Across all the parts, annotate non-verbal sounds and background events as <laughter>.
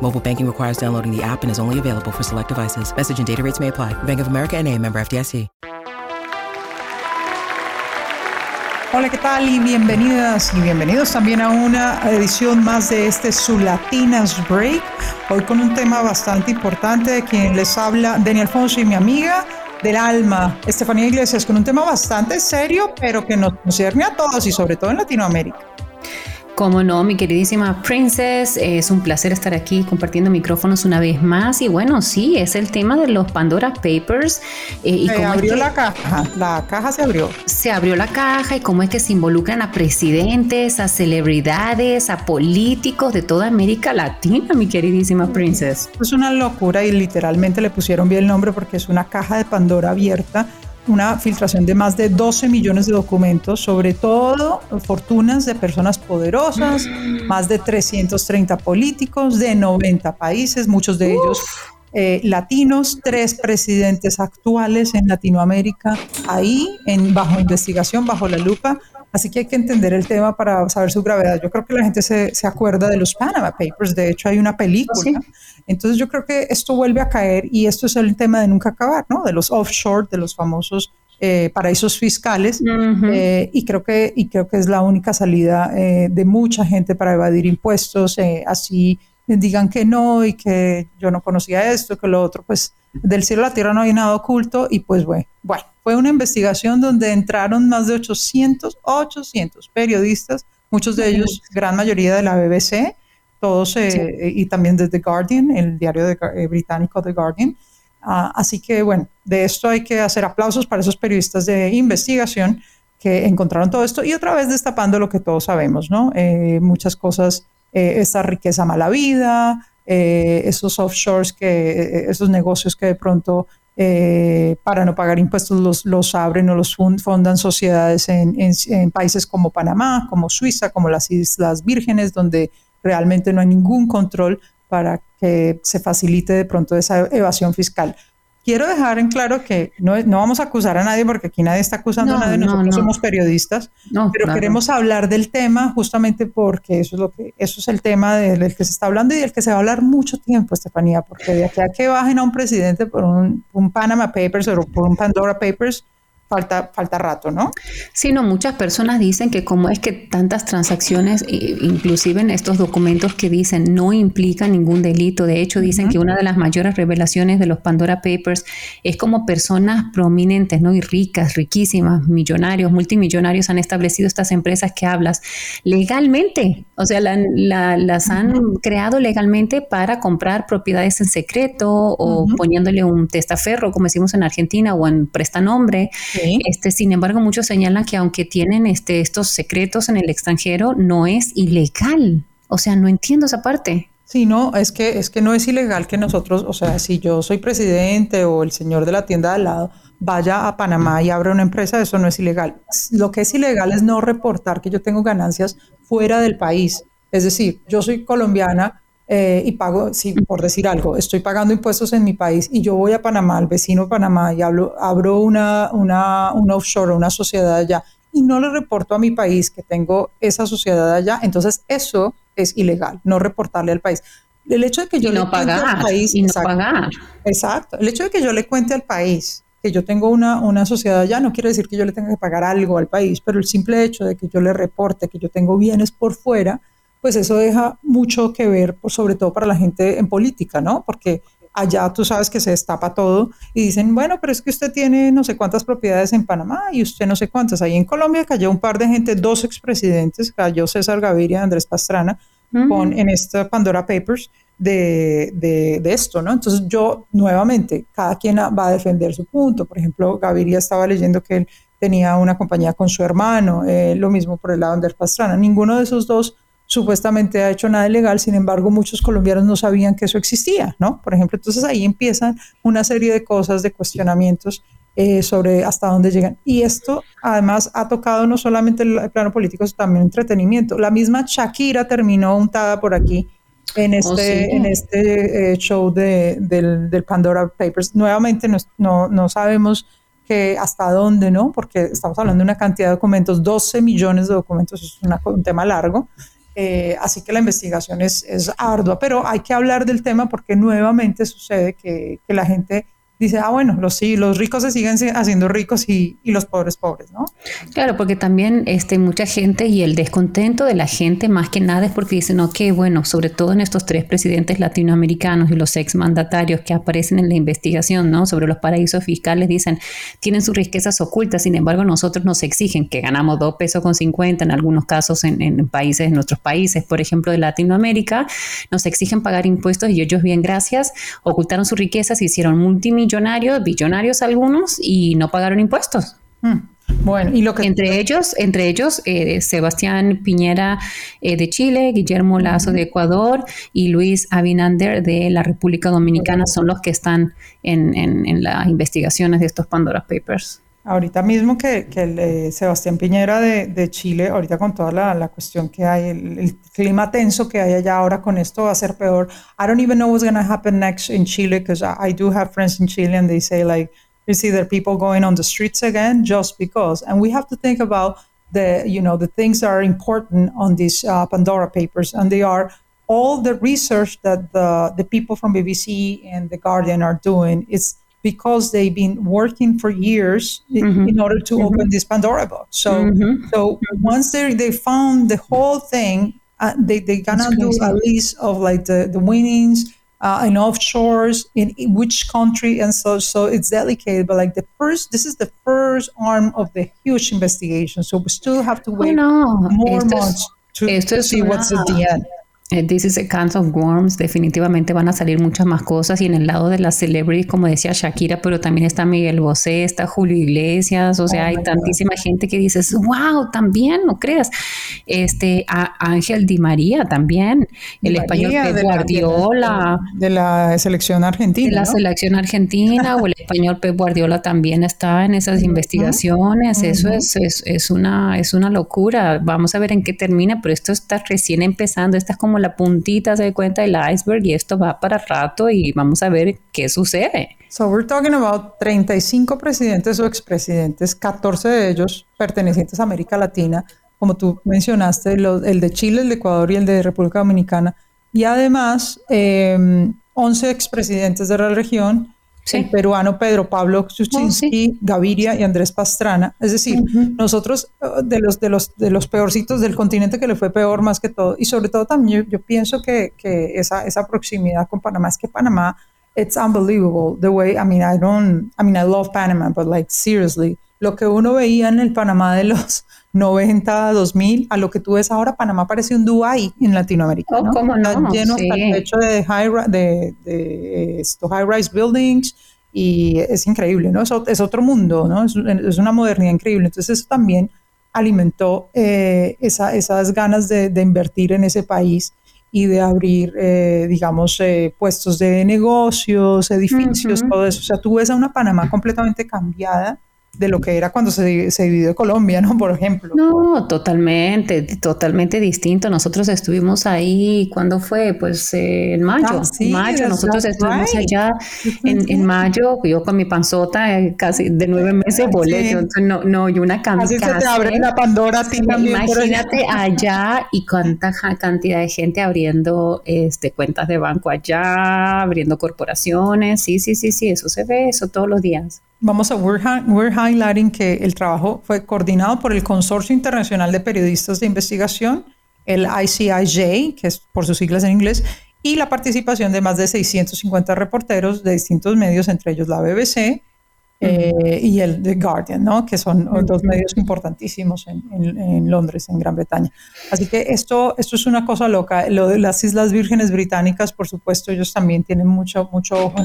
Mobile banking requires downloading the app and is only available for select devices. Message and data rates may apply. Bank of America and a member FDIC. Hola, ¿qué tal? Y bienvenidas y bienvenidos también a una edición más de este Su Latinas Break. Hoy con un tema bastante importante de quien les habla Daniel Alfonso y mi amiga del alma, Estefanía Iglesias, con un tema bastante serio, pero que nos concierne a todos y sobre todo en Latinoamérica. Como no, mi queridísima Princess, es un placer estar aquí compartiendo micrófonos una vez más. Y bueno, sí, es el tema de los Pandora Papers. Eh, y se abrió la caja, la caja se abrió. Se abrió la caja y cómo es que se involucran a presidentes, a celebridades, a políticos de toda América Latina, mi queridísima Princess. Es una locura y literalmente le pusieron bien el nombre porque es una caja de Pandora abierta una filtración de más de 12 millones de documentos, sobre todo fortunas de personas poderosas, más de 330 políticos de 90 países, muchos de ellos eh, latinos, tres presidentes actuales en Latinoamérica, ahí en, bajo investigación, bajo la lupa. Así que hay que entender el tema para saber su gravedad. Yo creo que la gente se, se acuerda de los Panama Papers, de hecho hay una película. Entonces yo creo que esto vuelve a caer y esto es el tema de nunca acabar, ¿no? De los offshore, de los famosos eh, paraísos fiscales eh, y creo que y creo que es la única salida eh, de mucha gente para evadir impuestos así digan que no y que yo no conocía esto que lo otro pues del cielo a la tierra no hay nada oculto y pues bueno bueno fue una investigación donde entraron más de 800 800 periodistas muchos de ellos gran mayoría de la BBC todos y también de The Guardian el diario británico The Guardian. Ah, así que bueno, de esto hay que hacer aplausos para esos periodistas de investigación que encontraron todo esto y otra vez destapando lo que todos sabemos, ¿no? Eh, muchas cosas, eh, esta riqueza mala vida, eh, esos offshores, que, esos negocios que de pronto para no pagar impuestos los, los abren o los fundan sociedades en, en, países como Panamá, como Suiza, como las Islas Vírgenes, donde realmente no hay ningún control para que se facilite de pronto esa evasión fiscal. Quiero dejar en claro que no, no vamos a acusar a nadie porque aquí nadie está acusando a nadie, nosotros somos periodistas, pero queremos hablar del tema justamente porque eso es lo que eso es el tema del, que se está hablando y del que se va a hablar mucho tiempo, Estefanía, porque de aquí a que bajen a un presidente por un, un Panama Papers o por un Pandora Papers, falta, falta rato, ¿no? Sí, no, muchas personas dicen que como es que tantas transacciones, inclusive en estos documentos que dicen no implican ningún delito, de hecho dicen que una de las mayores revelaciones de los Pandora Papers es como personas prominentes, ¿no? Y ricas, riquísimas, millonarios, multimillonarios han establecido estas empresas que hablas legalmente, o sea, las han creado legalmente para comprar propiedades en secreto o poniéndole un testaferro, como decimos en Argentina, o en prestanombre. Este, sin embargo, muchos señalan que aunque tienen este, estos secretos en el extranjero, no es ilegal. O sea, no entiendo esa parte. Sí, no, es que, es que no es ilegal que nosotros, o sea, si yo soy presidente o el señor de la tienda de al lado vaya a Panamá y abra una empresa, eso no es ilegal. Lo que es ilegal es no reportar que yo tengo ganancias fuera del país. Es decir, yo soy colombiana, eh, y pago, si por decir algo, estoy pagando impuestos en mi país y yo voy a Panamá, al vecino de Panamá y hablo, abro una, una, un offshore, una sociedad allá y no le reporto a mi país que tengo esa sociedad allá, entonces eso es ilegal, no reportarle al país. El hecho de que yo y no le pagar, al país, y no exacto, pagar. exacto, el hecho de que yo le cuente al país que yo tengo una, una sociedad allá no quiere decir que yo le tenga que pagar algo al país, pero el simple hecho de que yo le reporte que yo tengo bienes por fuera, pues eso deja mucho que ver, pues, sobre todo para la gente en política, ¿no? Porque allá tú sabes que se destapa todo y dicen, bueno, pero es que usted tiene no sé cuántas propiedades en Panamá y usted no sé cuántas. Ahí en Colombia cayó un par de gente, dos expresidentes, cayó César Gaviria y Andrés Pastrana, con, en esta Pandora Papers de, de, de, esto, ¿no? Entonces yo, nuevamente, cada quien va a defender su punto. Por ejemplo, Gaviria estaba leyendo que él tenía una compañía con su hermano, eh, lo mismo por el lado de Andrés Pastrana. Ninguno de esos dos supuestamente ha hecho nada ilegal, sin embargo muchos colombianos no sabían que eso existía, ¿no? Por ejemplo, entonces ahí empiezan una serie de cosas, de cuestionamientos eh, sobre hasta dónde llegan. Y esto además ha tocado no solamente el plano político, sino también entretenimiento. La misma Shakira terminó untada por aquí en este, oh, sí. en este eh, show de, del, del, Pandora Papers. Nuevamente no, no, no sabemos que hasta dónde, ¿no? Porque estamos hablando de una cantidad de documentos, 12 millones de documentos, es una, un tema largo. Eh, así que la investigación es, es, ardua, pero hay que hablar del tema porque nuevamente sucede que, que la gente dice, ah, bueno, los, sí, los ricos se siguen haciendo ricos y, y, los pobres pobres, ¿no? Claro, porque también este, mucha gente y el descontento de la gente más que nada es porque dicen, ok, bueno, sobre todo en estos tres presidentes latinoamericanos y los ex mandatarios que aparecen en la investigación, ¿no? Sobre los paraísos fiscales, dicen, tienen sus riquezas ocultas, sin embargo, nosotros nos exigen que ganamos dos pesos con 50 en algunos casos en, en países, en nuestros países, por ejemplo, de Latinoamérica, nos exigen pagar impuestos y ellos, bien, gracias, ocultaron sus riquezas, hicieron multimillonarios millonarios, billonarios algunos, y no pagaron impuestos. Hmm. Bueno, y lo que entre ellos, entre ellos, eh, Sebastián Piñera eh, de Chile, Guillermo Lazo de Ecuador y Luis Abinander de la República Dominicana son los que están en, en, en las investigaciones de estos Pandora Papers. Ahorita mismo que, que el, eh, Sebastián Piñera de, de, Chile, ahorita con toda la, la cuestión que hay, el, el, clima tenso que hay allá ahora con esto va a ser peor. I don't even know what's going to happen next in Chile because I, I, do have friends in Chile and they say like, you see there people going on the streets again just because. And we have to think about the, you know, the things that are important on these uh, Pandora papers and they are all the research that the, the people from BBC and The Guardian are doing. It's because they've been working for years mm-hmm. in order to mm-hmm. open this Pandora box. So, mm-hmm. so once they they found the whole thing, uh, they they gonna do a list of like the the winnings. Uh, in offshores in, in, which country and so so it's delicate but like the first this is the first arm of the huge investigation so we still have to wait oh, no. more esto months to, to see what's at the end this is a can of worms. Definitivamente van a salir muchas más cosas. Y en el lado de las celebrities, como decía Shakira, pero también está Miguel Bosé, está Julio Iglesias. O sea, oh hay tantísima God. gente que dices, wow, también, no creas. Este, a Ángel Di María también, el María, español Pep Guardiola. De la, de la, selección argentina. De la ¿no? selección argentina, o el español Pep Guardiola también está en esas investigaciones. Uh -huh. Eso es, es, es, una, es una locura. Vamos a ver en qué termina, pero esto está recién empezando. Esta es como la puntita, se cuenta del iceberg y esto va para rato y vamos a ver qué sucede. So we're talking about 35 presidentes o expresidentes, 14 de ellos pertenecientes a América Latina, como tú mencionaste, el de Chile, el de Ecuador y el de República Dominicana, y además eh, 11 expresidentes de la región, Sí. el peruano Pedro Pablo Kuczynski, oh, sí. Gaviria y Andrés Pastrana. Es decir, uh -huh. nosotros uh, de los, de, los, de los peorcitos del continente que le fue peor más que todo, y sobre todo también yo, yo pienso que, que esa, esa proximidad con Panamá, es que Panamá, it's unbelievable the way, I mean, I don't, I mean, I love Panama, but like seriously, lo que uno veía en el Panamá de los <laughs> 90, 2000, a lo que tú ves ahora, Panamá parece un Dubai en Latinoamérica. Oh, ¿no? ¿cómo Está no? lleno Sí. hasta el techo de high, de, de esto, high rise buildings y es increíble, ¿no? Es, es otro mundo, ¿no? Es, es una modernidad increíble. Entonces eso también alimentó eh, esa- esas ganas de, de invertir en ese país y de abrir, eh, digamos, eh, puestos de negocios, edificios, todo eso. O sea, tú ves a una Panamá completamente cambiada de lo que era cuando se, se dividió Colombia, ¿no? Por ejemplo. No, totalmente, totalmente distinto. Nosotros estuvimos ahí, ¿cuándo fue? Pues eh, en mayo. Ah, en mayo, nosotros estuvimos allá en, en, mayo, yo con mi panzota eh, casi de nueve meses volé. no, no, y una cantidad. Así se te abre la Pandora a ti también. Imagínate allá y cuánta cantidad de gente abriendo este, cuentas de banco allá, abriendo corporaciones. Sí, sí, sí, sí, eso se ve, eso todos los días. Vamos a, we're, we're highlighting que el trabajo fue coordinado por el Consorcio Internacional de Periodistas de Investigación, el ICIJ, que es por sus siglas en inglés, y la participación de más de 650 reporteros de distintos medios, entre ellos la BBC, eh, y el The Guardian, ¿no? que son dos medios importantísimos en, en, Londres, en Gran Bretaña. Así que esto, esto es una cosa loca. Lo de las Islas Vírgenes Británicas, por supuesto, ellos también tienen mucho, mucho ojo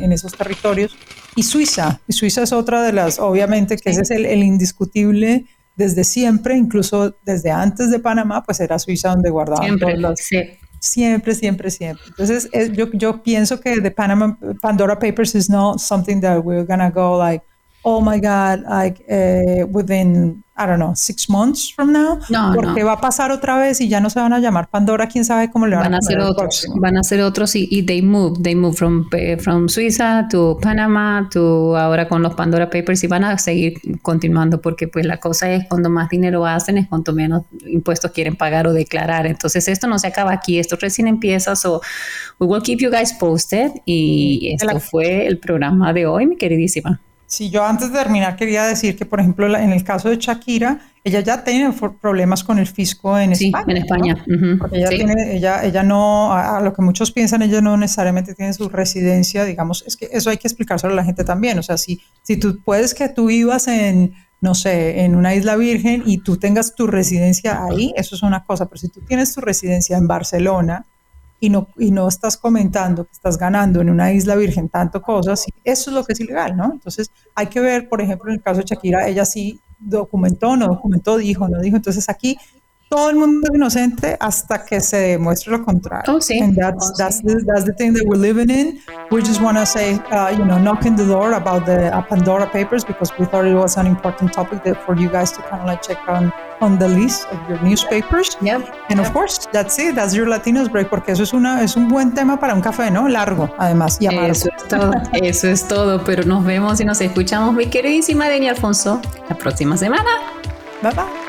en, esos territorios. Y Suiza, y Suiza es otra de las, obviamente, que ese es el, el, indiscutible desde siempre, incluso desde antes de Panamá, pues era Suiza donde guardaban siempre, todas las, Siempre, siempre, siempre. Entonces, yo, yo pienso que the Panama Pandora Papers is not something that we're gonna go like, oh my God, like uh, within I don't know, six months from now, porque va a pasar otra vez y ya no se van a llamar Pandora, quién sabe cómo le van, van a hacer otros, van a hacer otros y, they move, they move from, eh, from Suiza to Panama to ahora con los Pandora Papers y van a seguir continuando porque pues la cosa es cuando más dinero hacen es cuanto menos impuestos quieren pagar o declarar, entonces esto no se acaba aquí, esto recién empieza, so we will keep you guys posted y esto fue el programa de hoy, mi queridísima. Si yo antes de terminar quería decir que, por ejemplo, en el caso de Shakira, ella ya tiene problemas con el fisco en sí, España. en España. Porque ella, tiene, ella, ella no, a, lo que muchos piensan, ella no necesariamente tiene su residencia, digamos, es que eso hay que explicárselo a la gente también. O sea, si, si tú puedes que tú vivas en, no sé, en una isla virgen y tú tengas tu residencia ahí, eso es una cosa, pero si tú tienes tu residencia en Barcelona, y no, y no estás comentando que estás ganando en una isla virgen tanto cosas, eso es lo que es ilegal, ¿no? Entonces hay que ver, por ejemplo, en el caso de Shakira, ella sí documentó, no documentó, dijo, no dijo. Entonces aquí todo el mundo es inocente hasta que se demuestre lo contrario. Oh, sí. And that's, oh, that's, the, that's the thing that we're living in. We just want to say, uh, you know, knock in the door about the uh, Pandora Papers because we thought it was an important topic that for you guys to kind of like check on on the list of your newspapers. Yep. And of course, that's it. That's your Latinos break porque eso es una es un buen tema para un café, ¿no? Largo, además. Y eso es todo. eso es todo. Pero nos vemos y nos escuchamos, mi queridísima Deni Alfonso, la próxima semana. Bye bye.